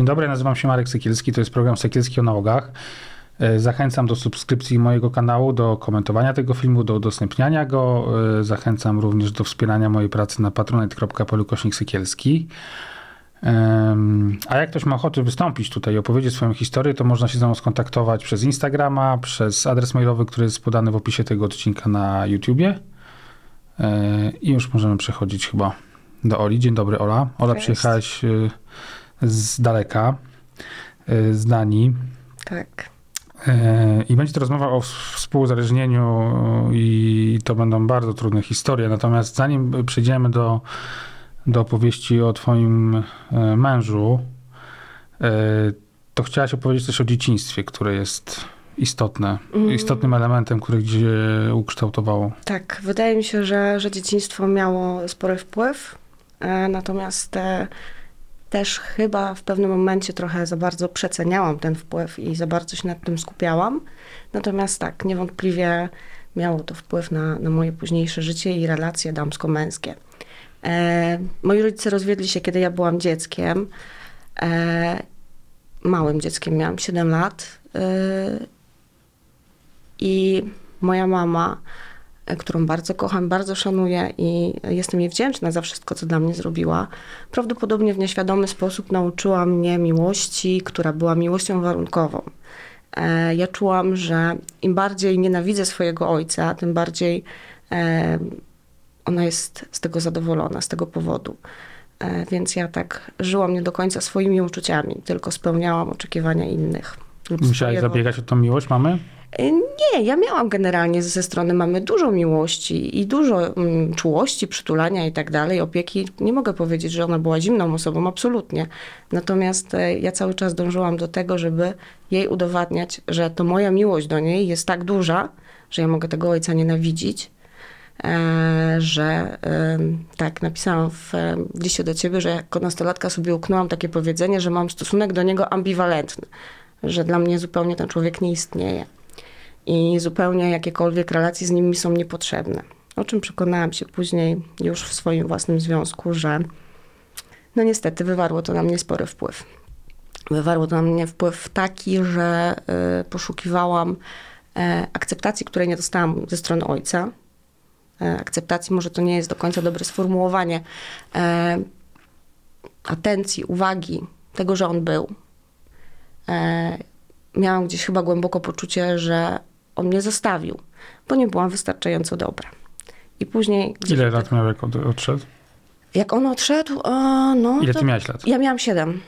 Dzień dobry, nazywam się Marek Sekielski, to jest program Sekielski o nałogach. E, zachęcam do subskrypcji mojego kanału, do komentowania tego filmu, do udostępniania go. E, zachęcam również do wspierania mojej pracy na patronite.pl Sekielski. A jak ktoś ma ochotę wystąpić tutaj i opowiedzieć swoją historię, to można się ze mną skontaktować przez Instagrama, przez adres mailowy, który jest podany w opisie tego odcinka na YouTubie. E, I już możemy przechodzić chyba do Oli. Dzień dobry, Ola. Ola, Cześć. przyjechałaś z daleka, e, z Danii. Tak. E, I będzie to rozmowa o współzależnieniu i to będą bardzo trudne historie. Natomiast zanim przejdziemy do, do opowieści o twoim e, mężu, to chciałaś opowiedzieć też o dzieciństwie, które jest istotne, mm. istotnym elementem, który gdzieś ukształtowało. Tak, wydaje mi się, że, że dzieciństwo miało spory wpływ. Natomiast też chyba w pewnym momencie trochę za bardzo przeceniałam ten wpływ i za bardzo się nad tym skupiałam. Natomiast tak, niewątpliwie miało to wpływ na, na moje późniejsze życie i relacje damsko-męskie. E, moi rodzice rozwiedli się, kiedy ja byłam dzieckiem. E, małym dzieckiem, miałam 7 lat. E, I moja mama którą bardzo kocham, bardzo szanuję i jestem jej wdzięczna za wszystko, co dla mnie zrobiła. Prawdopodobnie w nieświadomy sposób nauczyła mnie miłości, która była miłością warunkową. E, ja czułam, że im bardziej nienawidzę swojego ojca, tym bardziej e, ona jest z tego zadowolona, z tego powodu. E, więc ja tak żyłam nie do końca swoimi uczuciami, tylko spełniałam oczekiwania innych. Musiałaś zabiegać o tą miłość mamy? Y, nie, ja miałam generalnie ze strony mamy dużo miłości i dużo mm, czułości, przytulania i tak dalej, opieki. Nie mogę powiedzieć, że ona była zimną osobą, absolutnie. Natomiast e, ja cały czas dążyłam do tego, żeby jej udowadniać, że to moja miłość do niej jest tak duża, że ja mogę tego ojca nienawidzić. E, że tak, napisałam w, liście do ciebie, że jako nastolatka sobie uknęłam takie powiedzenie, że mam stosunek do niego ambiwalentny, że dla mnie zupełnie ten człowiek nie istnieje i zupełnie jakiekolwiek relacje z nimi są niepotrzebne. O czym przekonałam się później już w swoim własnym związku, że no niestety wywarło to na mnie spory wpływ. Wywarło to na mnie wpływ taki, że y, poszukiwałam y, akceptacji, której nie dostałam ze strony ojca. Y, akceptacji, może to nie jest do końca dobre sformułowanie, atencji, uwagi, tego, że on był. Miałam gdzieś chyba głęboko poczucie, że on mnie zostawił, bo nie byłam wystarczająco dobra. I później... Ile lat miał, jak odszedł? Jak on odszedł, o, no... Ile ty miałaś lat? Ja miałam siedem.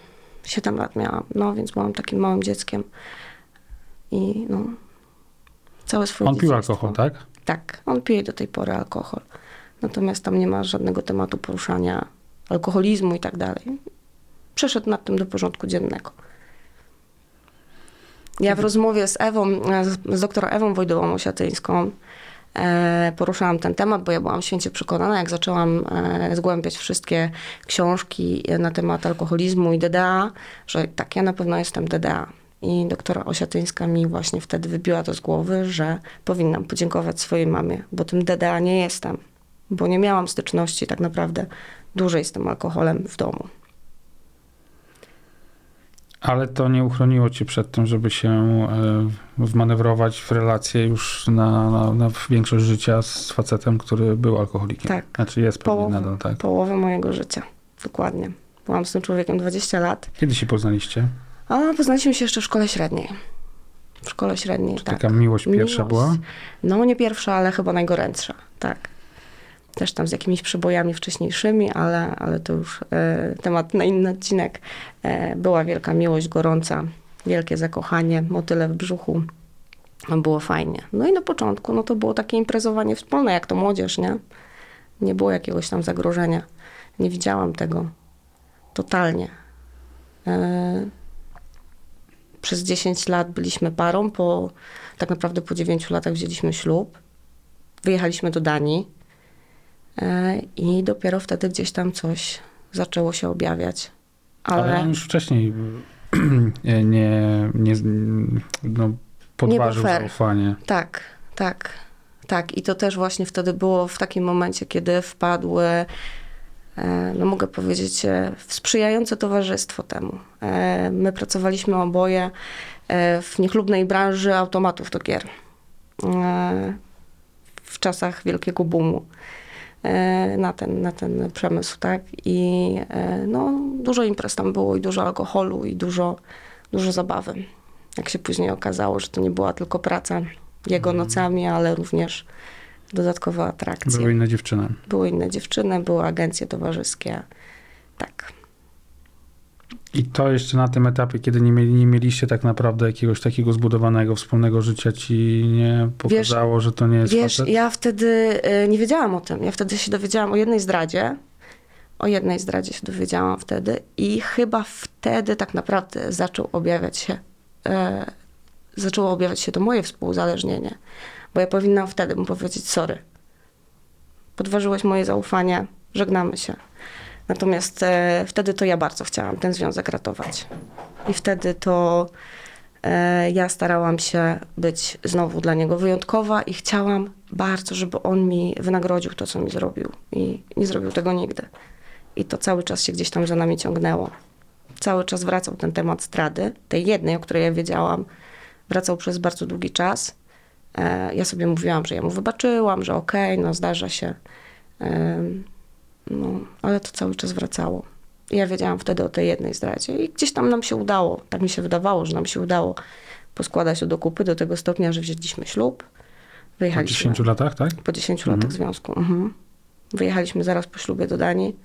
Siedem lat miałam, no więc byłam takim małym dzieckiem. I no... Całe swoje On pił alkohol, tak? Tak, on pije do tej pory alkohol. Natomiast tam nie ma żadnego tematu poruszania alkoholizmu i tak dalej. Przeszedł nad tym do porządku dziennego. Ja w rozmowie z Ewą, z doktor Ewą Wojdową Osiatyńską e, poruszałam ten temat, bo ja byłam święcie przekonana, jak zaczęłam e, zgłębiać wszystkie książki na temat alkoholizmu i DDA, że tak, ja na pewno jestem DDA. I doktora Osiatyńska mi właśnie wtedy wybiła to z głowy, że powinnam podziękować swojej mamie, bo tym DDA nie jestem, bo nie miałam styczności tak naprawdę dłużej z tym alkoholem w domu. Ale to nie uchroniło cię przed tym, żeby się e, wmanewrować w relacje już na, na, na większość życia z facetem, który był alkoholikiem. Tak. Znaczy jest połowę, nadal, tak? Połowę mojego życia, dokładnie. Byłam z tym człowiekiem 20 lat. Kiedy się poznaliście? A, poznaliśmy się jeszcze w szkole średniej. W szkole średniej, Czy tak. taka miłość pierwsza miłość. była? No nie pierwsza, ale chyba najgorętsza, tak też tam z jakimiś przebojami wcześniejszymi, ale, ale to już e, temat na inny odcinek. E, była wielka miłość, gorąca, wielkie zakochanie, motyle w brzuchu. Było fajnie. No i na początku, no to było takie imprezowanie wspólne, jak to młodzież, nie? Nie było jakiegoś tam zagrożenia. Nie widziałam tego totalnie. E, Przez 10 lat byliśmy parą, po, tak naprawdę po 9 latach wzięliśmy ślub. Wyjechaliśmy do Danii i dopiero wtedy gdzieś tam coś zaczęło się objawiać. Ale, Ale, on już wcześniej nie, nie, nie no, podważył fair. zaufanie. tak, tak, tak. I to też właśnie wtedy było w takim momencie, kiedy wpadły, e, no mogę powiedzieć, e, w sprzyjające towarzystwo temu. E, My pracowaliśmy oboje e, w niechlubnej branży automatów do gier. E, W czasach wielkiego boomu e, na ten, na ten przemysł, tak? I e, no, dużo imprez tam było i dużo alkoholu i dużo, dużo zabawy. Jak się później okazało, że to nie była tylko praca jego nocami, ale również dodatkowe atrakcje. Były inne dziewczyny. Były inne dziewczyny, były agencje towarzyskie. Tak. I to jeszcze na tym etapie, kiedy nie, mieli, nie mieliście tak naprawdę jakiegoś takiego zbudowanego wspólnego życia, ci nie pokazało, że to nie jest Wiesz, facet? ja wtedy y, nie wiedziałam o tym. Ja wtedy się dowiedziałam o jednej zdradzie. O jednej zdradzie się dowiedziałam wtedy i chyba wtedy tak naprawdę zaczął objawiać się, e, zaczęło objawiać się to moje współuzależnienie. Bo ja powinnam wtedy mu powiedzieć sorry. Podważyłeś moje zaufanie, żegnamy się. Natomiast e, wtedy to ja bardzo chciałam ten związek ratować. I wtedy to e, ja starałam się być znowu dla niego wyjątkowa i chciałam bardzo, żeby on mi wynagrodził to, co mi zrobił. I nie zrobił tego nigdy. I to cały czas się gdzieś tam za nami ciągnęło. Cały czas wracał ten temat zdrady, tej jednej, o której ja wiedziałam, wracał przez bardzo długi czas. E, ja sobie mówiłam, że ja mu wybaczyłam, że okej, no zdarza się. No, ale to cały czas wracało. Ja wiedziałam wtedy o tej jednej zdradzie i gdzieś tam nam się udało, tak mi się wydawało, że nam się udało poskładać się do kupy do tego stopnia, że wzięliśmy ślub. Po Wyjechaliśmy 10 latach, tak? po 10 latach związku. Mhm. Wyjechaliśmy zaraz po ślubie do Danii,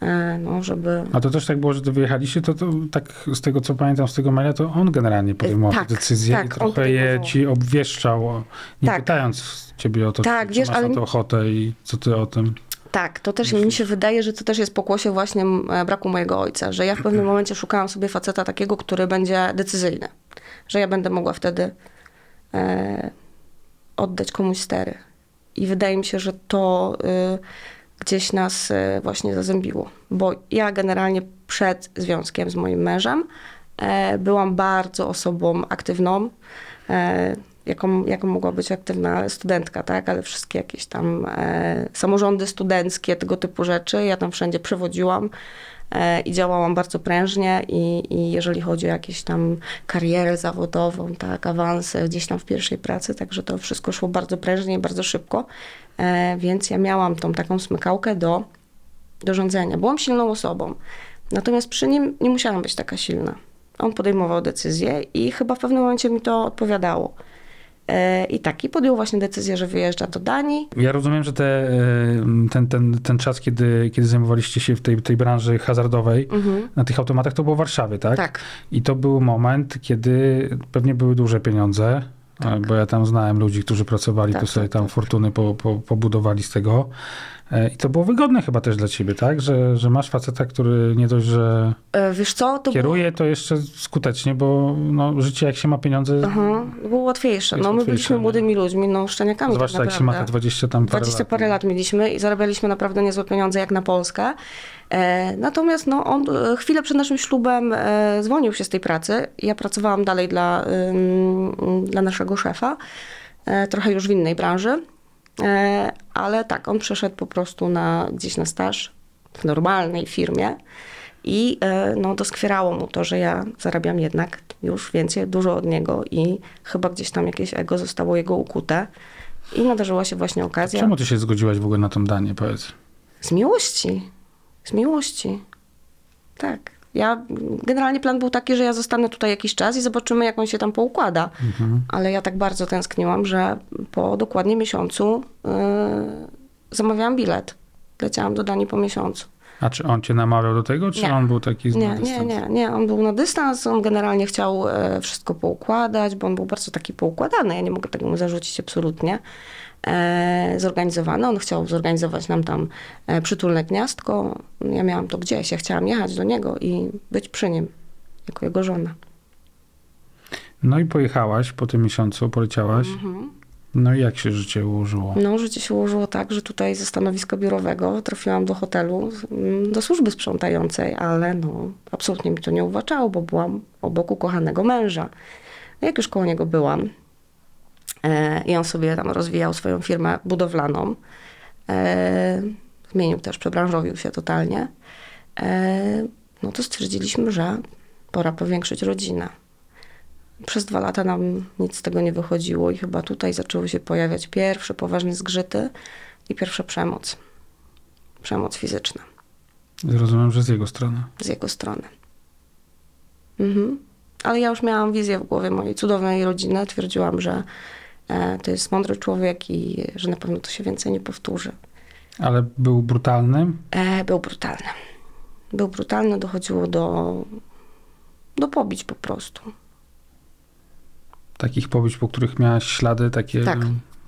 e, no, żeby... A to też tak było, że to wyjechaliście, to, to tak z tego co pamiętam z tego maila, to on generalnie podejmował tak, decyzję tak, i trochę je ci obwieszczał, nie Tak. pytając ciebie o to, Tak, czy wiesz, masz ale- na to ochotę i co ty o tym. Tak, to też mi się wydaje, że to też jest pokłosie właśnie e, braku mojego ojca, że ja w pewnym momencie szukałam sobie faceta takiego, który będzie decyzyjny, że ja będę mogła wtedy e, oddać komuś stery. I wydaje mi się, że to y, gdzieś nas y, właśnie zazębiło, bo ja generalnie przed związkiem z moim mężem e, byłam bardzo osobą aktywną, e, jaką, jaką mogła być aktywna studentka, tak? Ale wszystkie jakieś tam e, samorządy studenckie, tego typu rzeczy, ja tam wszędzie przewodziłam e, i działałam bardzo prężnie i, i jeżeli chodzi o jakieś tam karierę zawodową, tak, awanse gdzieś tam w pierwszej pracy, także to wszystko szło bardzo prężnie i bardzo szybko, e, więc ja miałam tą taką smykałkę do, do rządzenia. Byłam silną osobą, natomiast przy nim nie musiałam być taka silna. On podejmował decyzje i chyba w pewnym momencie mi to odpowiadało. E, I tak, i podjął właśnie decyzję, że wyjeżdża do Danii. Ja rozumiem, że te, e, ten, ten, ten czas, kiedy, kiedy zajmowaliście się w tej, tej branży hazardowej, na tych automatach, to było w Warszawie, tak? Mhm. Tak. I to był moment, kiedy pewnie były duże pieniądze, e, bo ja tam znałem ludzi, którzy pracowali, Tak, to sobie tak, tam tak. fortuny po, po, pobudowali z tego. E, I to było wygodne chyba też dla ciebie, tak? Że, że masz faceta, który nie dość, że E, Wiesz co, to było, kieruje, to jeszcze skutecznie, bo no, życie jak się ma pieniądze, Aha, było łatwiejsze. No my byliśmy nie? młodymi ludźmi, no szczeniakami zwłaszcza tak jak się ma te naprawdę. 20 tam parę 20 lat. parę lat mieliśmy i zarabialiśmy naprawdę niezłe pieniądze jak na Polskę. E, natomiast no, on chwilę przed naszym ślubem zwolnił się z tej pracy. Ja pracowałam dalej dla, dla naszego szefa, trochę już w innej branży. E, ale tak, on przeszedł po prostu na, gdzieś na staż w normalnej firmie i e, no, doskwierało mu to, że ja zarabiam jednak już więcej, dużo od niego i chyba gdzieś tam jakieś ego zostało jego ukute. I nadarzyła się właśnie okazja. Czemu ty się zgodziłaś w ogóle na tą danie, powiedz? Z miłości. Z miłości. Tak. Ja, generalnie plan był taki, że ja zostanę tutaj jakiś czas i zobaczymy, jak on się tam poukłada. Ale ja tak bardzo tęskniłam, że po dokładnie miesiącu yy, zamawiałam bilet. Leciałam do Danii po miesiącu. A czy on cię namawiał do tego, czy Nie. on był taki z Nie, na nie, nie, nie. On był na dystans, on generalnie chciał e, wszystko poukładać, bo on był bardzo taki poukładany. Ja nie mogę tego mu zarzucić absolutnie. E, zorganizowany. On chciał zorganizować nam tam e, przytulne gniazdko. Ja miałam to gdzieś. Ja chciałam jechać do niego i być przy nim, jako jego żona. No i pojechałaś po tym miesiącu, poleciałaś. Mhm. No i jak się życie ułożyło? No, życie się ułożyło tak, że tutaj ze stanowiska biurowego trafiłam do hotelu, mm, do służby sprzątającej, ale no, absolutnie mi to nie uwaczało, bo byłam obok ukochanego męża. No, jak już koło niego byłam i on sobie tam rozwijał swoją firmę budowlaną, e, zmienił też, przebranżowił się totalnie, e, no to stwierdziliśmy, że pora powiększyć rodzinę. Przez dwa lata nam nic z tego nie wychodziło i chyba tutaj zaczęły się pojawiać pierwsze poważne zgrzyty i pierwsza przemoc. Przemoc fizyczna Zrozumiem, że z jego strony. z jego strony. Mhm. Ale ja już miałam wizję w głowie mojej cudownej rodziny. Twierdziłam, że e, to jest mądry człowiek i że na pewno to się więcej nie powtórzy. Ale był brutalny. E, był brutalny. Był brutalny, dochodziło do, do pobić po prostu. Takich pobić, po których miałaś ślady takie Tak.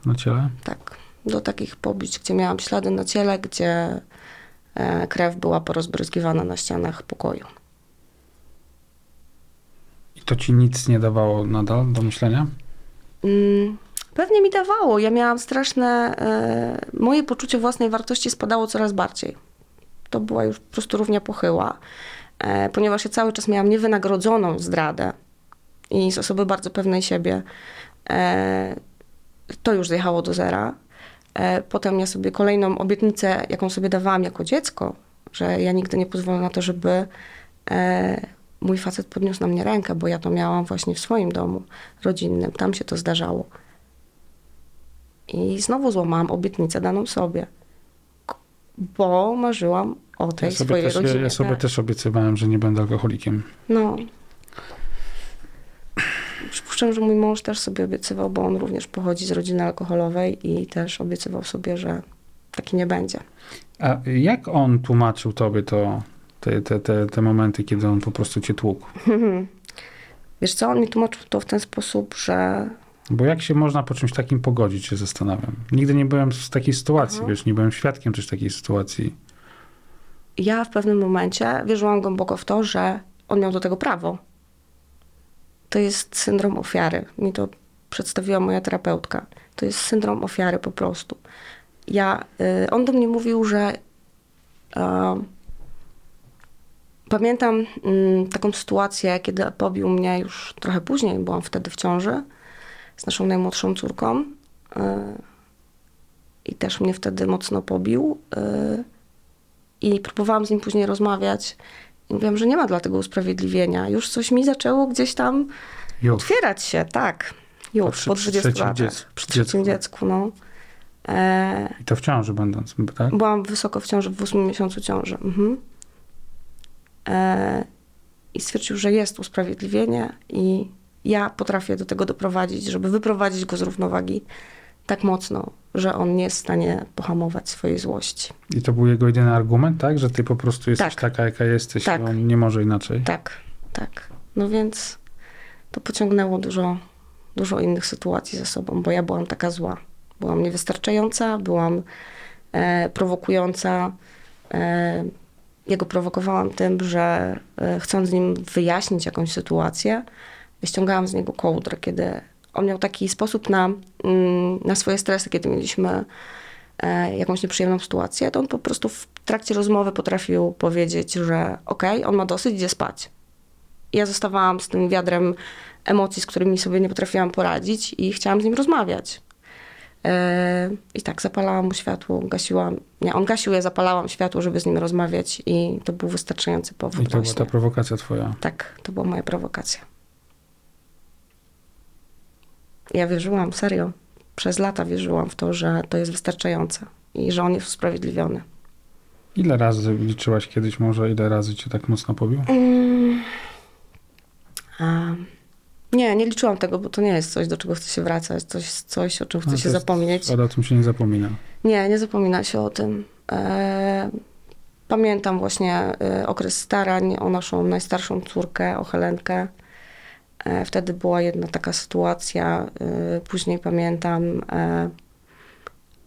na ciele. Tak, do takich pobić, gdzie miałam ślady na ciele, gdzie e, krew była porozbryzgiwana na ścianach pokoju. I to ci nic nie dawało nadal do myślenia? Mm, Pewnie mi dawało. Ja miałam straszne. E, moje poczucie własnej wartości spadało coraz bardziej. To była już po prostu równia pochyła, e, ponieważ ja cały czas miałam niewynagrodzoną zdradę i z osoby bardzo pewnej siebie e, to już zjechało do zera. Potem ja sobie kolejną obietnicę, jaką sobie dawałam jako dziecko, że ja nigdy nie pozwolę na to, żeby mój facet podniósł na mnie rękę, bo ja to miałam właśnie w swoim domu rodzinnym. Tam się to zdarzało. I znowu złamałam obietnicę daną sobie, bo marzyłam o tej Ja swojej też, ja, rodzinie. ja sobie tak. też obiecywałem, że nie będę alkoholikiem. No. Przypuszczam, że mój mąż też sobie obiecywał, bo on również pochodzi z rodziny alkoholowej i też obiecywał sobie, że taki nie będzie. A jak on tłumaczył tobie to, te, te, te, te momenty, kiedy on po prostu cię tłukł? Wiesz co, on mi tłumaczył to w ten sposób, że Bo jak się można po czymś takim pogodzić, się zastanawiam. Nigdy nie byłem w takiej sytuacji, Mhm. wiesz, nie byłem świadkiem też takiej sytuacji. ja w pewnym momencie wierzyłam głęboko w to, że on miał do tego prawo. To jest syndrom ofiary. Mi to przedstawiła moja terapeutka. To jest syndrom ofiary po prostu. Ja, y, on do mnie mówił, że e, pamiętam mm, taką sytuację, kiedy pobił mnie już trochę później, byłam wtedy w ciąży z naszą najmłodszą córką. y, I też mnie wtedy mocno pobił. y, i próbowałam z nim później rozmawiać. I mówiłam, że nie ma dla tego usprawiedliwienia. Już coś mi zaczęło gdzieś tam Już. otwierać się, tak. Już, przy- po przy 20 trzecim latach. dziecku- przy trzecim dziecku, no. E, I to w ciąży będąc, tak? byłam wysoko w ciąży, w ósmym miesiącu ciąży. Mhm. E, I stwierdził, że jest usprawiedliwienie i ja potrafię do tego doprowadzić, żeby wyprowadzić go z równowagi tak mocno, że on nie jest w stanie pohamować swojej złości. I to był jego jedyny argument, tak? Że ty po prostu jesteś Tak. taka, jaka jesteś Tak. on nie może inaczej. Tak, tak. No więc to pociągnęło dużo, dużo innych sytuacji za sobą, bo ja byłam taka zła. Byłam niewystarczająca, byłam e, prowokująca. E, ja go prowokowałam tym, że e, chcąc z nim wyjaśnić jakąś sytuację, ściągałam z niego kołdrę, kiedy on miał taki sposób na, mm, na swoje stresy, kiedy mieliśmy e, jakąś nieprzyjemną sytuację, to on po prostu w trakcie rozmowy potrafił powiedzieć, że okej, on ma dosyć, idzie spać. I ja zostawałam z tym wiadrem emocji, z którymi sobie nie potrafiłam poradzić i chciałam z nim rozmawiać. E, I tak, zapalałam mu światło, gasiłam. Nie, on gasił, ja zapalałam światło, żeby z nim rozmawiać i to był wystarczający powód I to była właśnie. ta prowokacja twoja. Tak, to była moja prowokacja. Ja wierzyłam, serio. Przez lata wierzyłam w to, że to jest wystarczające i że on jest usprawiedliwiony. Ile razy liczyłaś kiedyś może, ile razy cię tak mocno pobił? Mm. Nie, nie liczyłam tego, bo to nie jest coś, do czego chcę się wracać, coś, coś o czym chcę No, się jest- zapomnieć. Ale o tym się nie zapomina. Nie, nie zapomina się o tym. E, pamiętam właśnie e, okres starań o naszą najstarszą córkę, o Helenkę. E, wtedy była jedna taka sytuacja. E, później pamiętam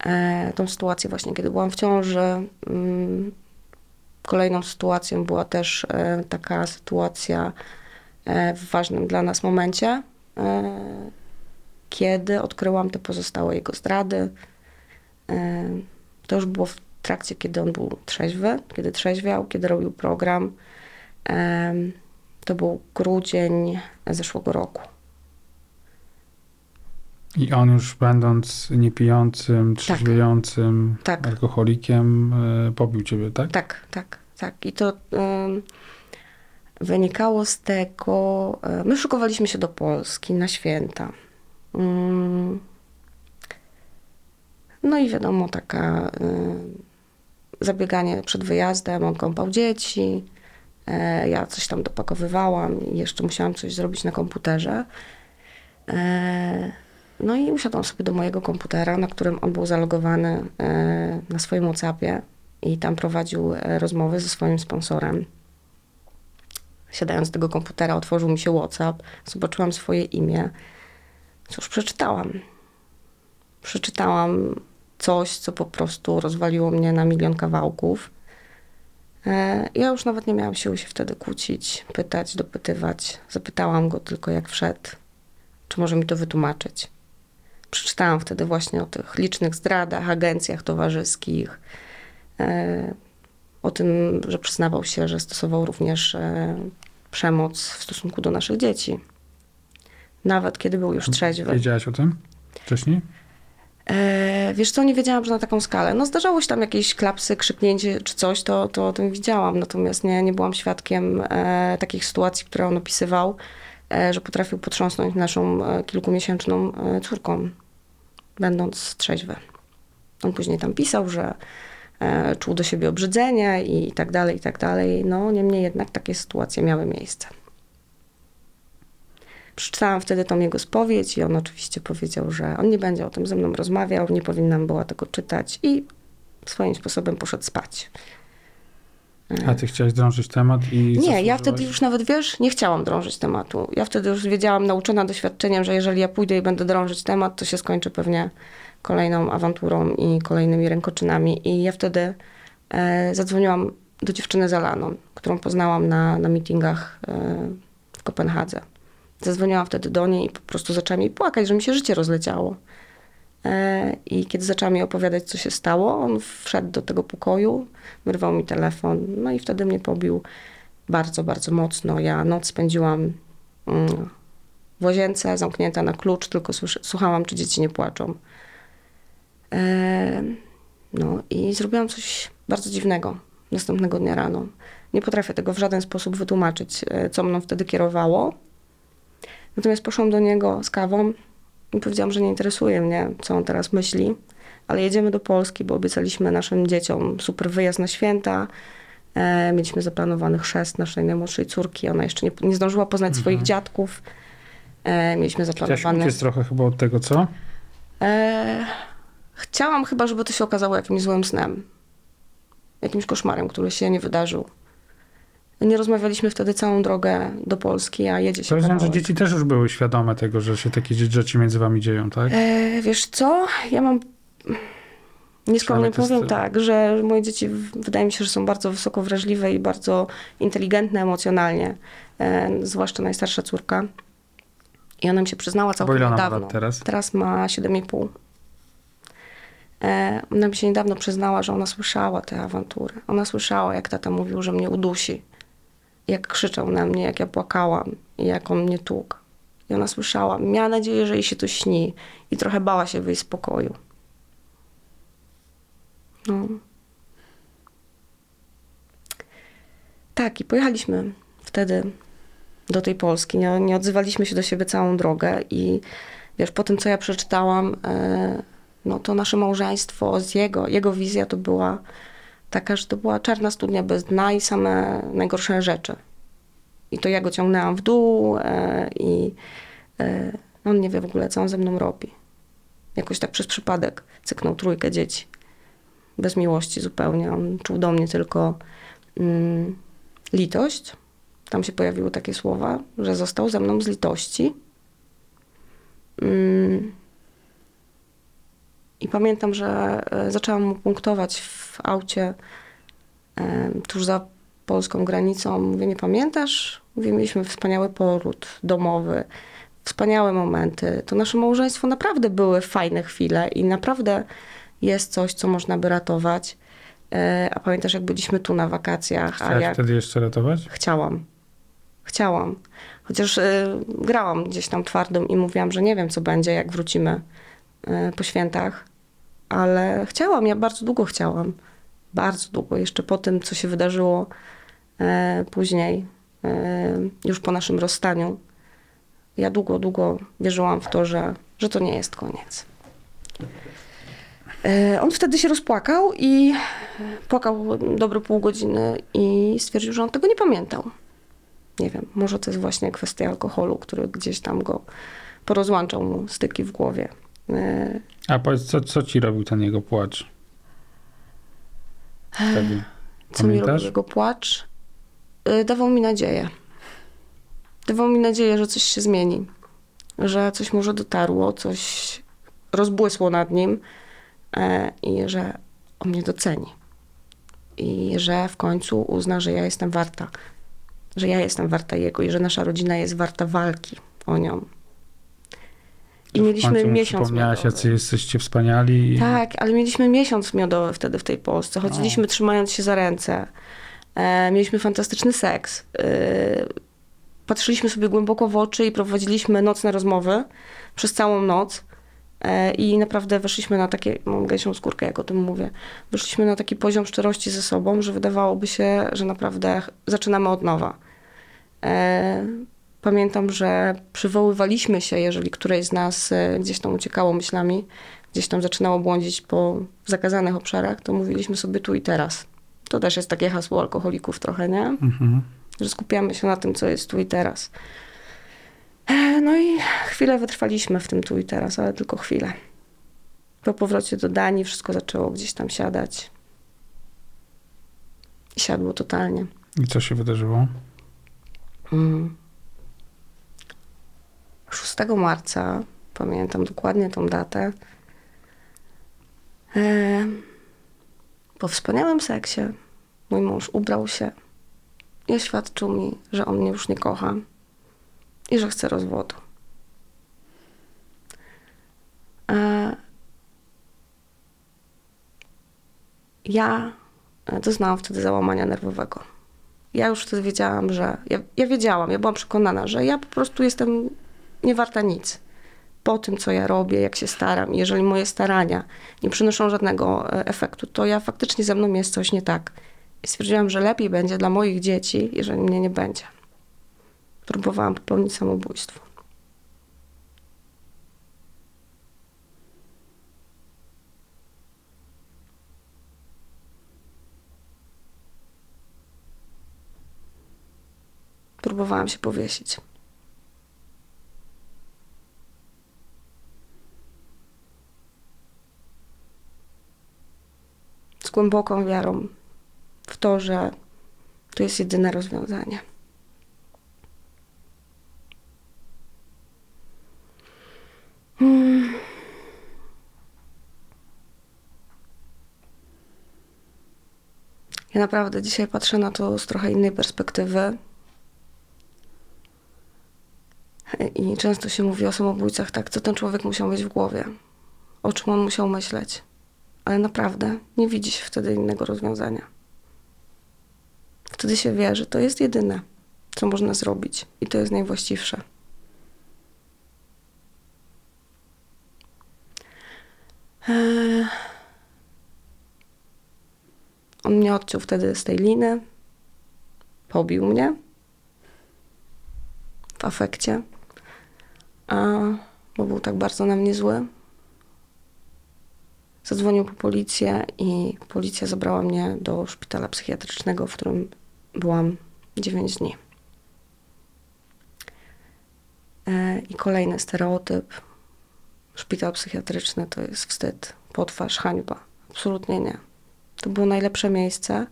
e, tą sytuację właśnie, kiedy byłam w ciąży. Mm, Kolejną sytuacją była też taka sytuacja w ważnym dla nas momencie, kiedy odkryłam te pozostałe jego zdrady. To już było w trakcie, kiedy on był trzeźwy, kiedy trzeźwiał, kiedy robił program. E, to był grudzień zeszłego roku. I on już będąc niepijącym, trzeźwiejącym, Tak. alkoholikiem, e, pobił ciebie, tak? Tak, tak, tak. I to wynikało z tego. y, My szykowaliśmy się do Polski na święta. Ym, no i wiadomo, taka y, zabieganie przed wyjazdem. On kąpał dzieci. E, Ja coś tam dopakowywałam i jeszcze musiałam coś zrobić na komputerze. E, No i usiadłam sobie do mojego komputera, na którym on był zalogowany e, na swoim WhatsAppie i tam prowadził rozmowy ze swoim sponsorem. Siadając do tego komputera, otworzył mi się WhatsApp, zobaczyłam swoje imię. Cóż, przeczytałam. Przeczytałam coś, co po prostu rozwaliło mnie na milion kawałków. E, Ja już nawet nie miałam siły się wtedy kłócić, pytać, dopytywać. Zapytałam go tylko, jak wszedł, czy może mi to wytłumaczyć. Przeczytałam wtedy właśnie o tych licznych zdradach, agencjach towarzyskich, e, o tym, że przyznawał się, że stosował również e, przemoc w stosunku do naszych dzieci. Nawet kiedy był już trzeźwy. Wiedziałaś o tym wcześniej? E, wiesz co, nie wiedziałam, że na taką skalę. No zdarzało się tam jakieś klapsy, krzyknięcie czy coś, to, to o tym widziałam. Natomiast nie, nie byłam świadkiem e, takich sytuacji, które on opisywał, e, że potrafił potrząsnąć naszą kilkumiesięczną córką, będąc trzeźwy. On później tam pisał, że czuł do siebie obrzydzenie i tak dalej, i tak dalej. No niemniej jednak takie sytuacje miały miejsce. Przeczytałam wtedy tą jego spowiedź i on oczywiście powiedział, że on nie będzie o tym ze mną rozmawiał, nie powinnam była tego czytać i swoim sposobem poszedł spać. A ty chciałaś drążyć temat i Nie, ja wtedy już nawet, wiesz, nie chciałam drążyć tematu. Ja wtedy już wiedziałam, nauczona doświadczeniem, że jeżeli ja pójdę i będę drążyć temat, to się skończy pewnie kolejną awanturą i kolejnymi rękoczynami. I ja wtedy e, zadzwoniłam do dziewczyny Zalaną, którą poznałam na, na meetingach e, w Kopenhadze. Zadzwoniłam wtedy do niej i po prostu zaczęłam jej płakać, że mi się życie rozleciało. E, I kiedy zaczęłam jej opowiadać, co się stało, on wszedł do tego pokoju, wyrwał mi telefon, no i wtedy mnie pobił bardzo, bardzo mocno. Ja noc spędziłam mm, w łazience, zamknięta na klucz, tylko słuchałam, czy dzieci nie płaczą. E, no i zrobiłam coś bardzo dziwnego następnego dnia rano. Nie potrafię tego w żaden sposób wytłumaczyć, e, co mną wtedy kierowało. Natomiast poszłam do niego z kawą i powiedziałam, że nie interesuje mnie, co on teraz myśli, ale jedziemy do Polski, bo obiecaliśmy naszym dzieciom super wyjazd na święta. E, mieliśmy zaplanowany chrzest naszej najmłodszej córki. Ona jeszcze nie, nie zdążyła poznać swoich dziadków. E, mieliśmy Chciałaś zaplanowany... uciec trochę chyba od tego, co? E, chciałam chyba, żeby to się okazało jakimś złym snem. Jakimś koszmarem, który się nie wydarzył. Nie rozmawialiśmy wtedy całą drogę do Polski, a jedzie się Rozumiem, że dzieci też już były świadome tego, że się takie rzeczy między wami dzieją, tak? E, wiesz co? Ja mam. Nieskromnie to jest- powiem tak, że moje dzieci wydaje mi się, że są bardzo wysoko wrażliwe i bardzo inteligentne emocjonalnie. E, zwłaszcza najstarsza córka. I ona mi się przyznała Bo całkiem ile ona ma niedawno. teraz? Teraz ma 7,5. E, ona mi się niedawno przyznała, że ona słyszała te awantury. Ona słyszała, jak tata mówił, że mnie udusi. Jak krzyczał na mnie, jak ja płakałam i jak on mnie tłukł. I ona słyszała. Miała nadzieję, że jej się to śni. I trochę bała się wyjść z pokoju. No. Tak, i pojechaliśmy wtedy do tej Polski. Nie, nie odzywaliśmy się do siebie całą drogę i wiesz, po tym, co ja przeczytałam, e, no to nasze małżeństwo z jego, jego wizja to była taka, że to była czarna studnia bez dna i same najgorsze rzeczy. I to ja go ciągnęłam w dół e, i e, on nie wie w ogóle, co on ze mną robi. Jakoś tak przez przypadek cyknął trójkę dzieci. Bez miłości zupełnie. On czuł do mnie tylko mm, litość. Tam się pojawiły takie słowa, że został ze mną z litości. Mm. I pamiętam, że e, zaczęłam mu punktować w aucie e, tuż za polską granicą. Mówię, nie pamiętasz? Mówię, mieliśmy wspaniały poród domowy. wspaniałe momenty. To nasze małżeństwo naprawdę były fajne chwile i naprawdę jest coś, co można by ratować. E, A pamiętasz, jak byliśmy tu na wakacjach? A Chciałeś jak... wtedy jeszcze ratować? Chciałam. Chciałam. Chociaż y, grałam gdzieś tam twardym i mówiłam, że nie wiem, co będzie, jak wrócimy po świętach. Ale chciałam, ja bardzo długo chciałam. Bardzo długo. Jeszcze po tym, co się wydarzyło y, później, y, już po naszym rozstaniu. Ja długo, długo wierzyłam w to, że, że to nie jest koniec. On wtedy się rozpłakał i płakał dobre pół godziny i stwierdził, że on tego nie pamiętał. Nie wiem, może to jest właśnie kwestia alkoholu, który gdzieś tam go porozłączał mu styki w głowie. A powiedz, co, co ci robił ten jego płacz? Wtedy. Co mi robił jego płacz? E, Dawał mi nadzieję. Dawał mi nadzieję, że coś się zmieni. Że coś może dotarło, coś rozbłysło nad nim e, i że on mnie doceni. I że w końcu uzna, że ja jestem warta. Że ja jestem warta jego i że nasza rodzina jest warta walki o nią. I mieliśmy miesiąc. Przypomniałaś, miodowy. jacy jesteście wspaniali. Tak, ale mieliśmy miesiąc miodowy wtedy w tej Polsce. Chodziliśmy trzymając się za ręce. E, mieliśmy fantastyczny seks. E, patrzyliśmy sobie głęboko w oczy i prowadziliśmy nocne rozmowy przez całą noc. E, I naprawdę weszliśmy na takie, mam gęsią skórkę, jak o tym mówię, weszliśmy na taki poziom szczerości ze sobą, że wydawałoby się, że naprawdę zaczynamy od nowa. Pamiętam, że przywoływaliśmy się, jeżeli któreś z nas e, gdzieś tam uciekało myślami, gdzieś tam zaczynało błądzić po zakazanych obszarach, to mówiliśmy sobie tu i teraz. To też jest takie hasło alkoholików trochę, nie? Mhm. Że skupiamy się na tym, co jest tu i teraz. E, No i chwilę wytrwaliśmy w tym tu i teraz, ale tylko chwilę. Po powrocie do Danii wszystko zaczęło gdzieś tam siadać. I siadło totalnie. I co się wydarzyło? Mm. 6 marca, pamiętam dokładnie tą datę, e, po wspaniałym seksie mój mąż ubrał się i oświadczył mi, że on mnie już nie kocha i że chce rozwodu. E, ja e, doznałam wtedy załamania nerwowego ja już wtedy wiedziałam, że. Ja, ja wiedziałam, ja byłam przekonana, że ja po prostu jestem nie warta nic. Po tym, co ja robię, jak się staram, jeżeli moje starania nie przynoszą żadnego e, efektu, to ja faktycznie ze mną jest coś nie tak. I stwierdziłam, że lepiej będzie dla moich dzieci, jeżeli mnie nie będzie. Próbowałam popełnić samobójstwo. Próbowałam się powiesić. Z głęboką wiarą w to, że to jest jedyne rozwiązanie. Hmm. Ja naprawdę dzisiaj patrzę na to z trochę innej perspektywy. I często się mówi o samobójcach tak, co ten człowiek musiał mieć w głowie, o czym on musiał myśleć. Ale naprawdę nie widzi się wtedy innego rozwiązania. Wtedy się wie, że to jest jedyne, co można zrobić i to jest najwłaściwsze. Eee... On mnie odciął wtedy z tej liny, pobił mnie w afekcie, a, bo był tak bardzo na mnie zły. Zadzwonił po policję i policja zabrała mnie do szpitala psychiatrycznego, w którym byłam 9 dni. E, I kolejny stereotyp. Szpital psychiatryczny to jest wstyd, potwarz, hańba. Absolutnie nie. To było najlepsze miejsce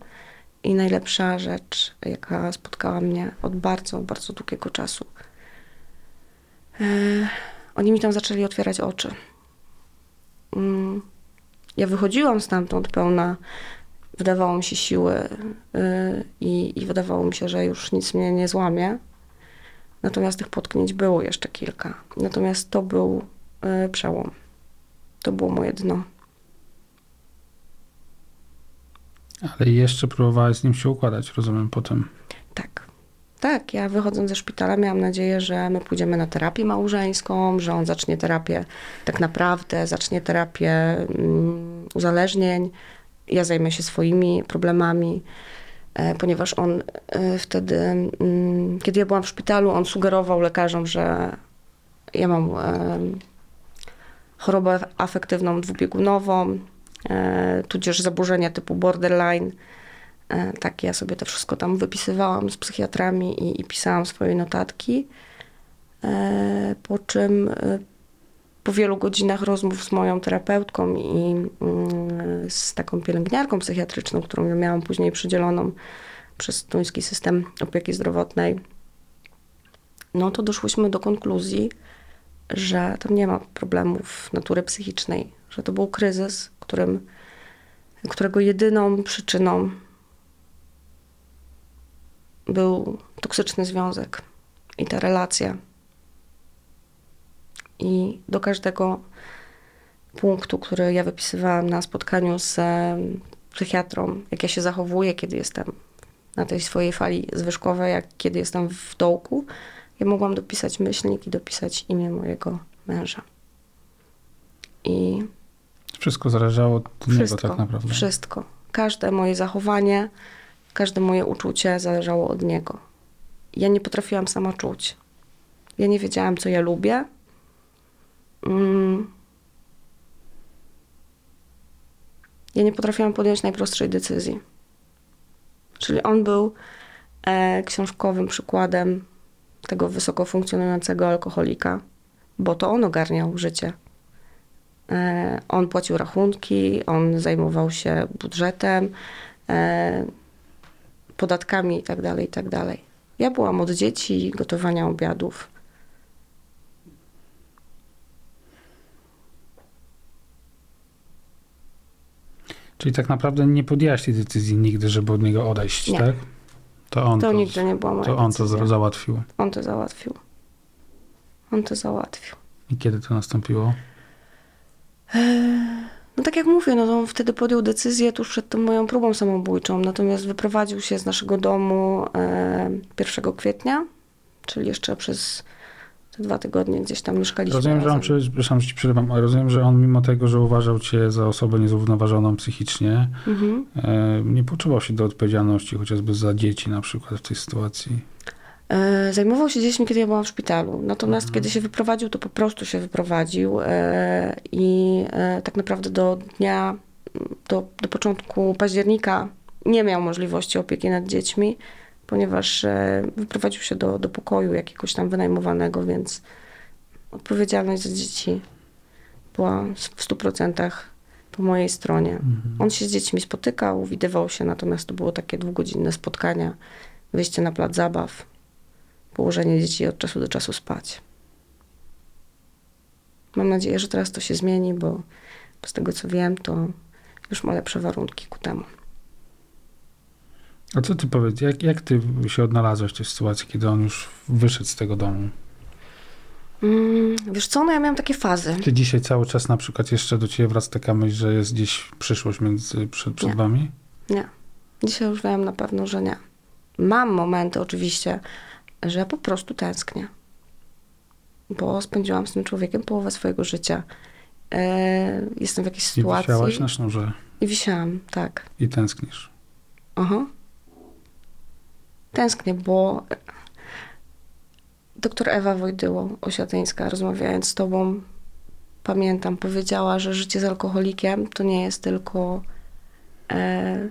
i najlepsza rzecz, jaka spotkała mnie od bardzo, bardzo długiego czasu. E, oni mi tam zaczęli otwierać oczy. Mm, ja wychodziłam stamtąd pełna, wydawało mi się siły y, i, i wydawało mi się, że już nic mnie nie złamie. Natomiast tych potknięć było jeszcze kilka. Natomiast to był y, przełom. To było moje dno. Ale jeszcze próbowałeś z nim się układać, rozumiem, potem. Tak. Ja wychodząc ze szpitala miałam nadzieję, że my pójdziemy na terapię małżeńską, że on zacznie terapię tak naprawdę, zacznie terapię mm, uzależnień. Ja zajmę się swoimi problemami, e, ponieważ on e, wtedy, mm, kiedy ja byłam w szpitalu, on sugerował lekarzom, że ja mam e, chorobę afektywną dwubiegunową, tudzież zaburzenia typu borderline. E, Tak, ja sobie to wszystko tam wypisywałam z psychiatrami i, i pisałam swoje notatki. E, Po czym e, po wielu godzinach rozmów z moją terapeutką i mm, z taką pielęgniarką psychiatryczną, którą miałam później przydzieloną przez duński system opieki zdrowotnej, no to doszłyśmy do konkluzji, że tam nie ma problemów natury psychicznej, że to był kryzys, którym, którego jedyną przyczyną był toksyczny związek i ta relacja. I do każdego punktu, który ja wypisywałam na spotkaniu z psychiatrą, jak ja się zachowuję, kiedy jestem na tej swojej fali zwyżkowej, jak kiedy jestem w dołku, ja mogłam dopisać myślnik i dopisać imię mojego męża. I Wszystko zależało od wszystko, niego tak naprawdę. wszystko. Każde moje zachowanie, każde moje uczucie zależało od niego. Ja nie potrafiłam sama czuć. Ja nie wiedziałam, co ja lubię. Mm. Ja nie potrafiłam podjąć najprostszej decyzji. Czyli on był e, książkowym przykładem tego wysoko funkcjonującego alkoholika, bo to on ogarniał życie. E, On płacił rachunki, on zajmował się budżetem, e, podatkami itd., tak itd. Ja byłam od dzieci gotowania obiadów. Czyli tak naprawdę nie podjęłaś tej decyzji nigdy, żeby od niego odejść, Nie. tak? To on To to, nigdy nie była moja to, on to decyzja. za- załatwił. On to załatwił. On to załatwił. I kiedy to nastąpiło? No tak jak mówię, no to on wtedy podjął decyzję tuż przed tą moją próbą samobójczą, natomiast wyprowadził się z naszego domu e, 1 kwietnia, czyli jeszcze przez te dwa tygodnie gdzieś tam mieszkaliśmy Rozumiem, że on, razem. przepraszam, że ci przerywam, ale rozumiem, że on mimo tego, że uważał cię za osobę niezrównoważoną psychicznie, Mhm. e, nie poczuwał się do odpowiedzialności chociażby za dzieci na przykład w tej sytuacji. E, Zajmował się dziećmi, kiedy ja byłam w szpitalu. Natomiast kiedy się wyprowadził, to po prostu się wyprowadził e, i e, tak naprawdę do dnia, do, do początku października nie miał możliwości opieki nad dziećmi, ponieważ wyprowadził się do, do pokoju jakiegoś tam wynajmowanego, więc odpowiedzialność za dzieci była w 100% po mojej stronie. On się z dziećmi spotykał, widywał się, natomiast to było takie dwugodzinne spotkania, wyjście na plac zabaw, położenie dzieci od czasu do czasu spać. Mam nadzieję, że teraz to się zmieni, bo z tego co wiem, to już ma lepsze warunki ku temu. A co ty powiedz, jak, jak ty się odnalazłeś w tej sytuacji, kiedy on już wyszedł z tego domu? Mm, wiesz co, no ja miałam takie fazy. Czy dzisiaj cały czas na przykład jeszcze do ciebie wraca taka myśl, że jest gdzieś przyszłość między, przed, przed Nie. wami? Nie. Dzisiaj już wiem na pewno, że nie. Mam momenty oczywiście, że po prostu tęsknię. Bo spędziłam z tym człowiekiem połowę swojego życia. E, jestem w jakiejś I sytuacji. wisiałaś na sznurze I wisiałam, tak. i tęsknisz. Aha. Tęsknię, bo doktor Ewa Wojdyło, Osiatyńska, rozmawiając z tobą, pamiętam, powiedziała, że życie z alkoholikiem to nie jest tylko... E,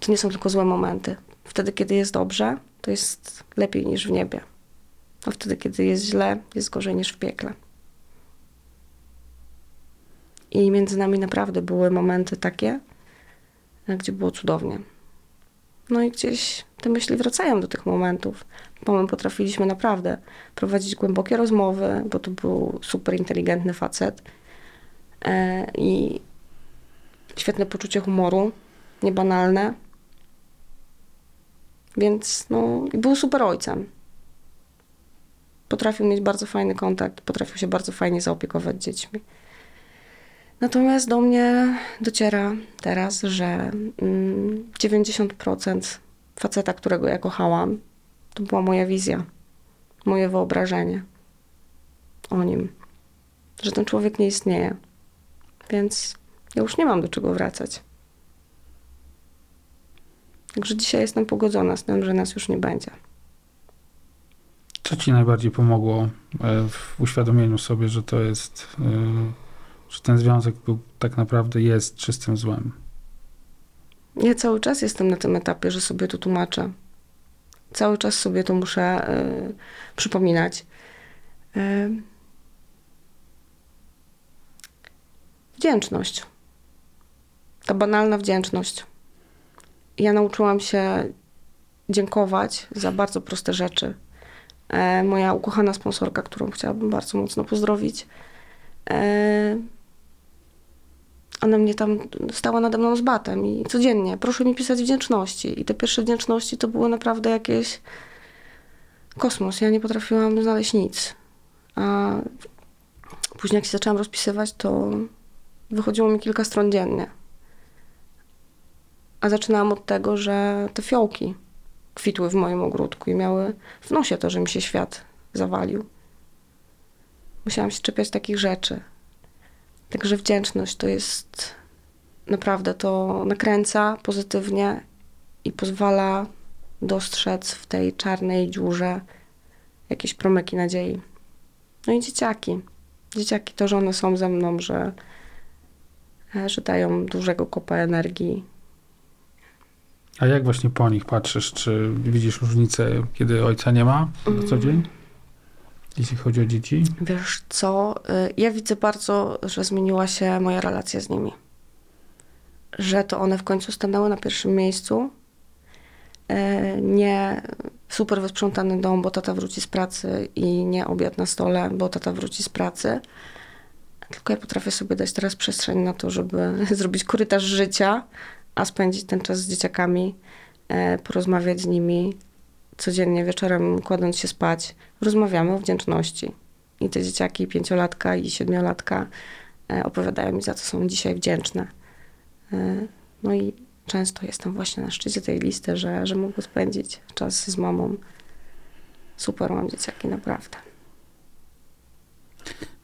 to nie są tylko złe momenty. Wtedy, kiedy jest dobrze, to jest lepiej niż w niebie. A wtedy, kiedy jest źle, jest gorzej niż w piekle. I między nami naprawdę były momenty takie, gdzie było cudownie. No i gdzieś te myśli wracają do tych momentów, bo my potrafiliśmy naprawdę prowadzić głębokie rozmowy, bo to był super inteligentny facet e, i świetne poczucie humoru, niebanalne. Więc no, był super ojcem. potrafił mieć bardzo fajny kontakt, potrafił się bardzo fajnie zaopiekować dziećmi. Natomiast do mnie dociera teraz, że mm, 90% faceta, którego ja kochałam, to była moja wizja, moje wyobrażenie o nim, że ten człowiek nie istnieje. Więc ja już nie mam do czego wracać. Także dzisiaj jestem pogodzona z tym, że nas już nie będzie. Co ci najbardziej pomogło e, w uświadomieniu sobie, że to jest, e, że ten związek był, tak naprawdę jest czystym złem? Ja cały czas jestem na tym etapie, że sobie to tłumaczę. Cały czas sobie to muszę y, przypominać. Y, wdzięczność. Ta banalna wdzięczność. Ja nauczyłam się dziękować za bardzo proste rzeczy. E, moja ukochana sponsorka, którą chciałabym bardzo mocno pozdrowić, e, ona mnie tam stała nade mną z batem i codziennie proszę mi pisać wdzięczności. I te pierwsze wdzięczności to były naprawdę jakieś kosmos. Ja nie potrafiłam znaleźć nic. A później jak się zaczęłam rozpisywać, to wychodziło mi kilka stron dziennie. A zaczynałam od tego, że te fiołki kwitły w moim ogródku i miały w nosie to, że mi się świat zawalił. Musiałam się czepiać takich rzeczy. Także wdzięczność to jest naprawdę to nakręca pozytywnie i pozwala dostrzec w tej czarnej dziurze jakieś promyki nadziei. No i dzieciaki. Dzieciaki to, że one są ze mną, że, że dają dużego kopa energii. A jak właśnie po nich patrzysz? Czy widzisz różnicę, kiedy ojca nie ma na co dzień? Jeśli chodzi o dzieci? Wiesz co, y, ja widzę bardzo, że zmieniła się moja relacja z nimi. Że to one w końcu stanęły na pierwszym miejscu. Y, Nie super wysprzątany dom, bo tata wróci z pracy i nie obiad na stole, bo tata wróci z pracy. Tylko ja potrafię sobie dać teraz przestrzeń na to, żeby zrobić korytarz życia, a spędzić ten czas z dzieciakami, y, porozmawiać z nimi, codziennie wieczorem kładąc się spać, rozmawiamy o wdzięczności. I te dzieciaki, pięciolatka i siedmiolatka e, opowiadają mi, za co są dzisiaj wdzięczne. E, No i często jestem właśnie na szczycie tej listy, że, że mogę spędzić czas z mamą. Super mam dzieciaki, naprawdę.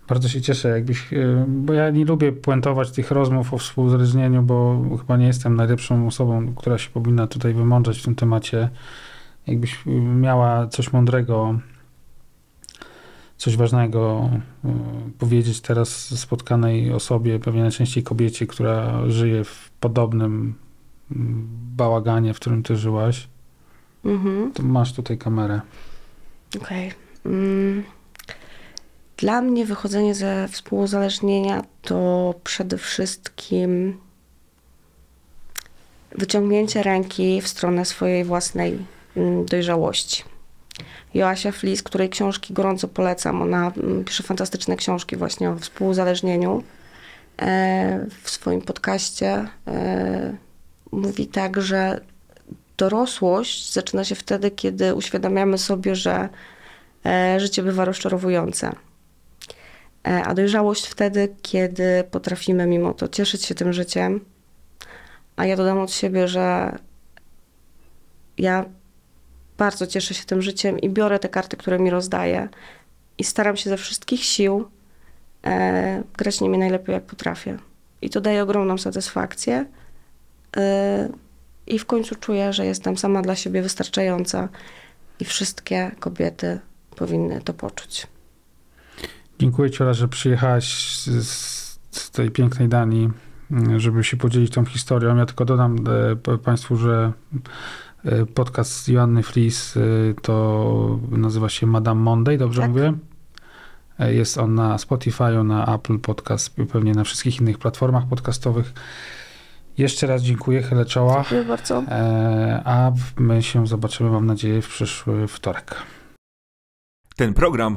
Bardzo się cieszę, jakbyś, e, bo ja nie lubię puentować tych rozmów o współzależnieniu, bo chyba nie jestem najlepszą osobą, która się powinna tutaj wymądrzeć w tym temacie. Jakbyś miała coś mądrego, coś ważnego y, powiedzieć teraz spotkanej osobie, pewnie najczęściej kobiecie, która żyje w podobnym mm, bałaganie, w którym ty żyłaś, Mhm. to masz tutaj kamerę. Okej. Mm. Dla mnie wychodzenie ze współuzależnienia to przede wszystkim wyciągnięcie ręki w stronę swojej własnej mm, dojrzałości. Joasia Flis, której książki gorąco polecam, ona mm, pisze fantastyczne książki właśnie o współuzależnieniu. E, W swoim podcaście e, mówi tak, że dorosłość zaczyna się wtedy, kiedy uświadamiamy sobie, że e, życie bywa rozczarowujące. E, A dojrzałość wtedy, kiedy potrafimy mimo to cieszyć się tym życiem. A ja dodam od siebie, że ja bardzo cieszę się tym życiem i biorę te karty, które mi rozdaje i staram się ze wszystkich sił e, grać nimi najlepiej, jak potrafię. I to daje ogromną satysfakcję. E, I w końcu czuję, że jestem sama dla siebie wystarczająca i wszystkie kobiety powinny to poczuć. Dziękuję Ci, Ola, że przyjechałaś z, z tej pięknej Danii, mm, żeby się podzielić tą historią. Ja tylko dodam e, Państwu, że e, podcast Joanny Flis e, to nazywa się Madame Monday, dobrze Tak. mówię? E, Jest on na Spotify, na Apple Podcast, pewnie na wszystkich innych platformach podcastowych. Jeszcze raz dziękuję, chylę czoła. Dziękuję bardzo. E, A my się zobaczymy, mam nadzieję, w przyszły wtorek. Ten program